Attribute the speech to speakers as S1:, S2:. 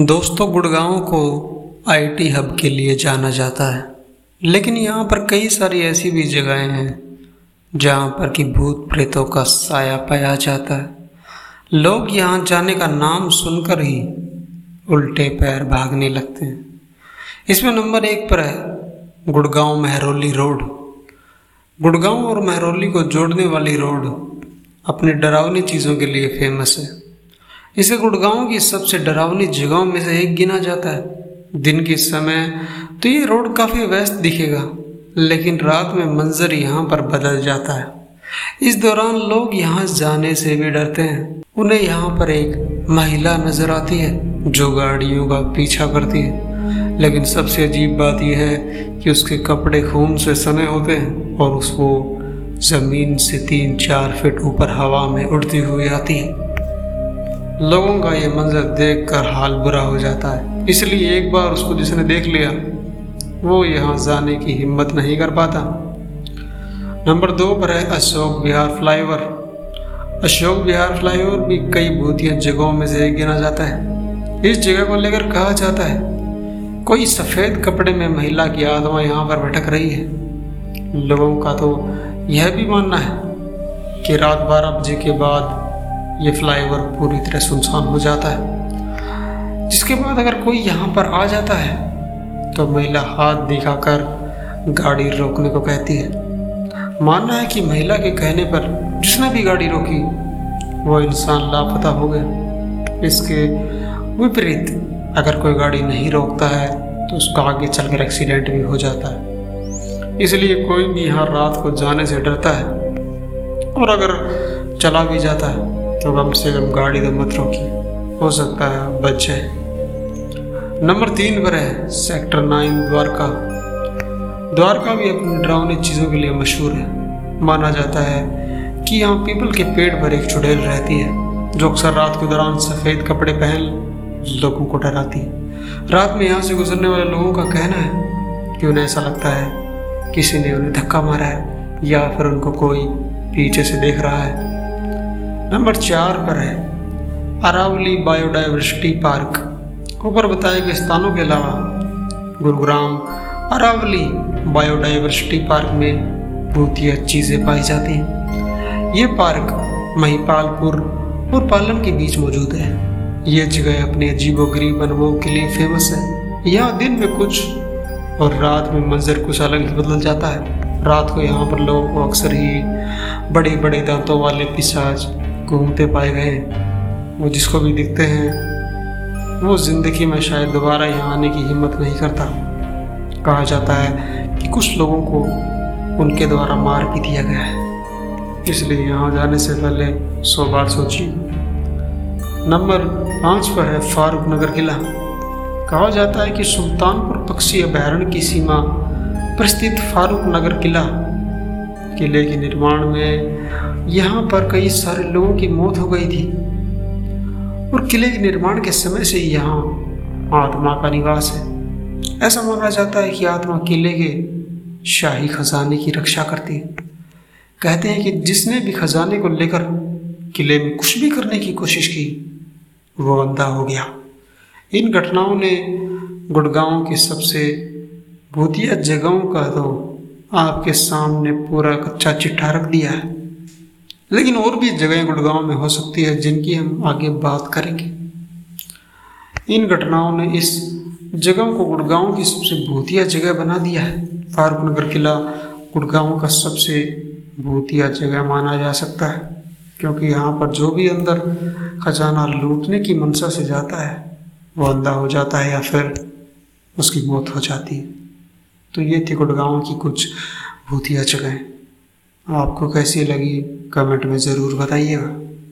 S1: दोस्तों गुड़गांव को IT hub के लिए जाना जाता है। लेकिन यहाँ पर कई सारी ऐसी भी जगहें हैं जहाँ पर कि भूत प्रेतों का साया पाया जाता है। लोग यहाँ जाने का नाम सुनकर ही उल्टे पैर भागने लगते हैं। इसमें नंबर एक पर है गुड़गांव महरौली रोड। गुड़गांव और महरौली को जोड़ने वाली रोड अपनी डरावनी चीज़ों के लिए फ़ेमस है। इसे गुड़गांव की सबसे डरावनी जगहों में से एक गिना जाता है। दिन के समय तो ये रोड काफ़ी व्यस्त दिखेगा, लेकिन रात में मंजर यहाँ पर बदल जाता है। इस दौरान लोग यहाँ जाने से भी डरते हैं। उन्हें यहाँ पर एक महिला नज़र आती है, जो गाड़ियों का पीछा करती है। लेकिन सबसे अजीब बात यह है कि उसके कपड़े खून से सने होते हैं और उसको ज़मीन से तीन चार फीट ऊपर हवा में उड़ती हुई आती है। लोगों का ये मंजर देख कर हाल बुरा हो जाता है। इसलिए एक बार उसको जिसने देख लिया, वो यहाँ जाने की हिम्मत नहीं कर पाता। नंबर दो पर है अशोक बिहार फ्लाईओवर। अशोक बिहार फ्लाईओवर भी कई भूतिया जगहों में से गिना जाता है। इस जगह को लेकर कहा जाता है, कोई सफ़ेद कपड़े में महिला की आत्मा यहाँ पर भटक रही है। लोगों का तो यह भी मानना है कि रात बारह बजे के बाद ये फ्लाईओवर पूरी तरह सुनसान हो जाता है। जिसके बाद अगर कोई यहाँ पर आ जाता है तो महिला हाथ दिखाकर गाड़ी रोकने को कहती है। मानना है कि महिला के कहने पर जिसने भी गाड़ी रोकी, वो इंसान लापता हो गया। इसके विपरीत अगर कोई गाड़ी नहीं रोकता है तो उसका आगे चलकर एक्सीडेंट भी हो जाता है। इसलिए कोई भी यहाँ रात को जाने से डरता है और अगर चला भी जाता है तो कम से कम गाड़ी तो मत रोकी हो सकता है बच जाए। नंबर तीन पर है सेक्टर नाइन, द्वारका। द्वारका भी अपनी डरावनी चीज़ों के लिए मशहूर है। माना जाता है कि यहाँ पीपल के पेड़ पर एक चुड़ैल रहती है, जो अक्सर रात के दौरान सफ़ेद कपड़े पहन लोगों को डराती है। रात में यहाँ से गुजरने वाले लोगों का कहना है कि उन्हें ऐसा लगता है, किसी ने उन्हें धक्का मारा है या फिर उनको कोई पीछे से देख रहा है। नंबर चार पर है, अरावली बायोडाइवर्सिटी पार्क। ऊपर बताए गए स्थानों के अलावा गुरुग्राम, अरावली बायोडाइवर्सिटी पार्क में बहुत ही अच्छी चीज़ें पाई जाती हैं। ये पार्क महिपालपुर और पालन के बीच मौजूद है। ये जगह अपने अजीबोगरीब अनुभव के लिए फ़ेमस है। यहाँ दिन में कुछ और रात में मंजर कुछ अलग ही बदल जाता है। रात को यहाँ पर लोगों को अक्सर ही बड़े बड़े दांतों वाले पिशाच घूमते पाए गए। वो जिसको भी दिखते हैं, वो ज़िंदगी में शायद दोबारा यहाँ आने की हिम्मत नहीं करता। कहा जाता है कि कुछ लोगों को उनके द्वारा मार भी दिया गया है। इसलिए यहाँ जाने से पहले सौ बार सोचिए। नंबर पाँच पर है फारूक नगर किला। कहा जाता है कि सुल्तानपुर पक्षी अभ्यारण्य की सीमा पर स्थित फारूक नगर किला। किले के निर्माण में यहाँ पर कई सारे लोगों की मौत हो गई थी और किले के निर्माण के समय से ही यहाँ आत्मा का निवास है। ऐसा माना जाता है कि आत्मा किले के शाही खजाने की रक्षा करती है। कहते हैं कि जिसने भी खजाने को लेकर किले में कुछ भी करने की कोशिश की, वो अंधा हो गया। इन घटनाओं ने गुड़गांव की सबसे भूतिया जगहों का तो आपके सामने पूरा कच्चा चिट्ठा रख दिया है। लेकिन और भी जगहें गुड़गांव में हो सकती है जिनकी हम आगे बात करेंगे। इन घटनाओं ने इस जगह को गुड़गांव की सबसे भूतिया जगह बना दिया है। फारूकनगर किला गुड़गांव का सबसे भूतिया जगह माना जा सकता है, क्योंकि यहाँ पर जो भी अंदर खजाना लूटने की मंशा से जाता है, वो अंधा हो जाता है या फिर उसकी मौत हो जाती है। तो ये थी गुड़गांव की कुछ भूतिया जगह। आपको कैसी लगी कमेंट में ज़रूर बताइएगा।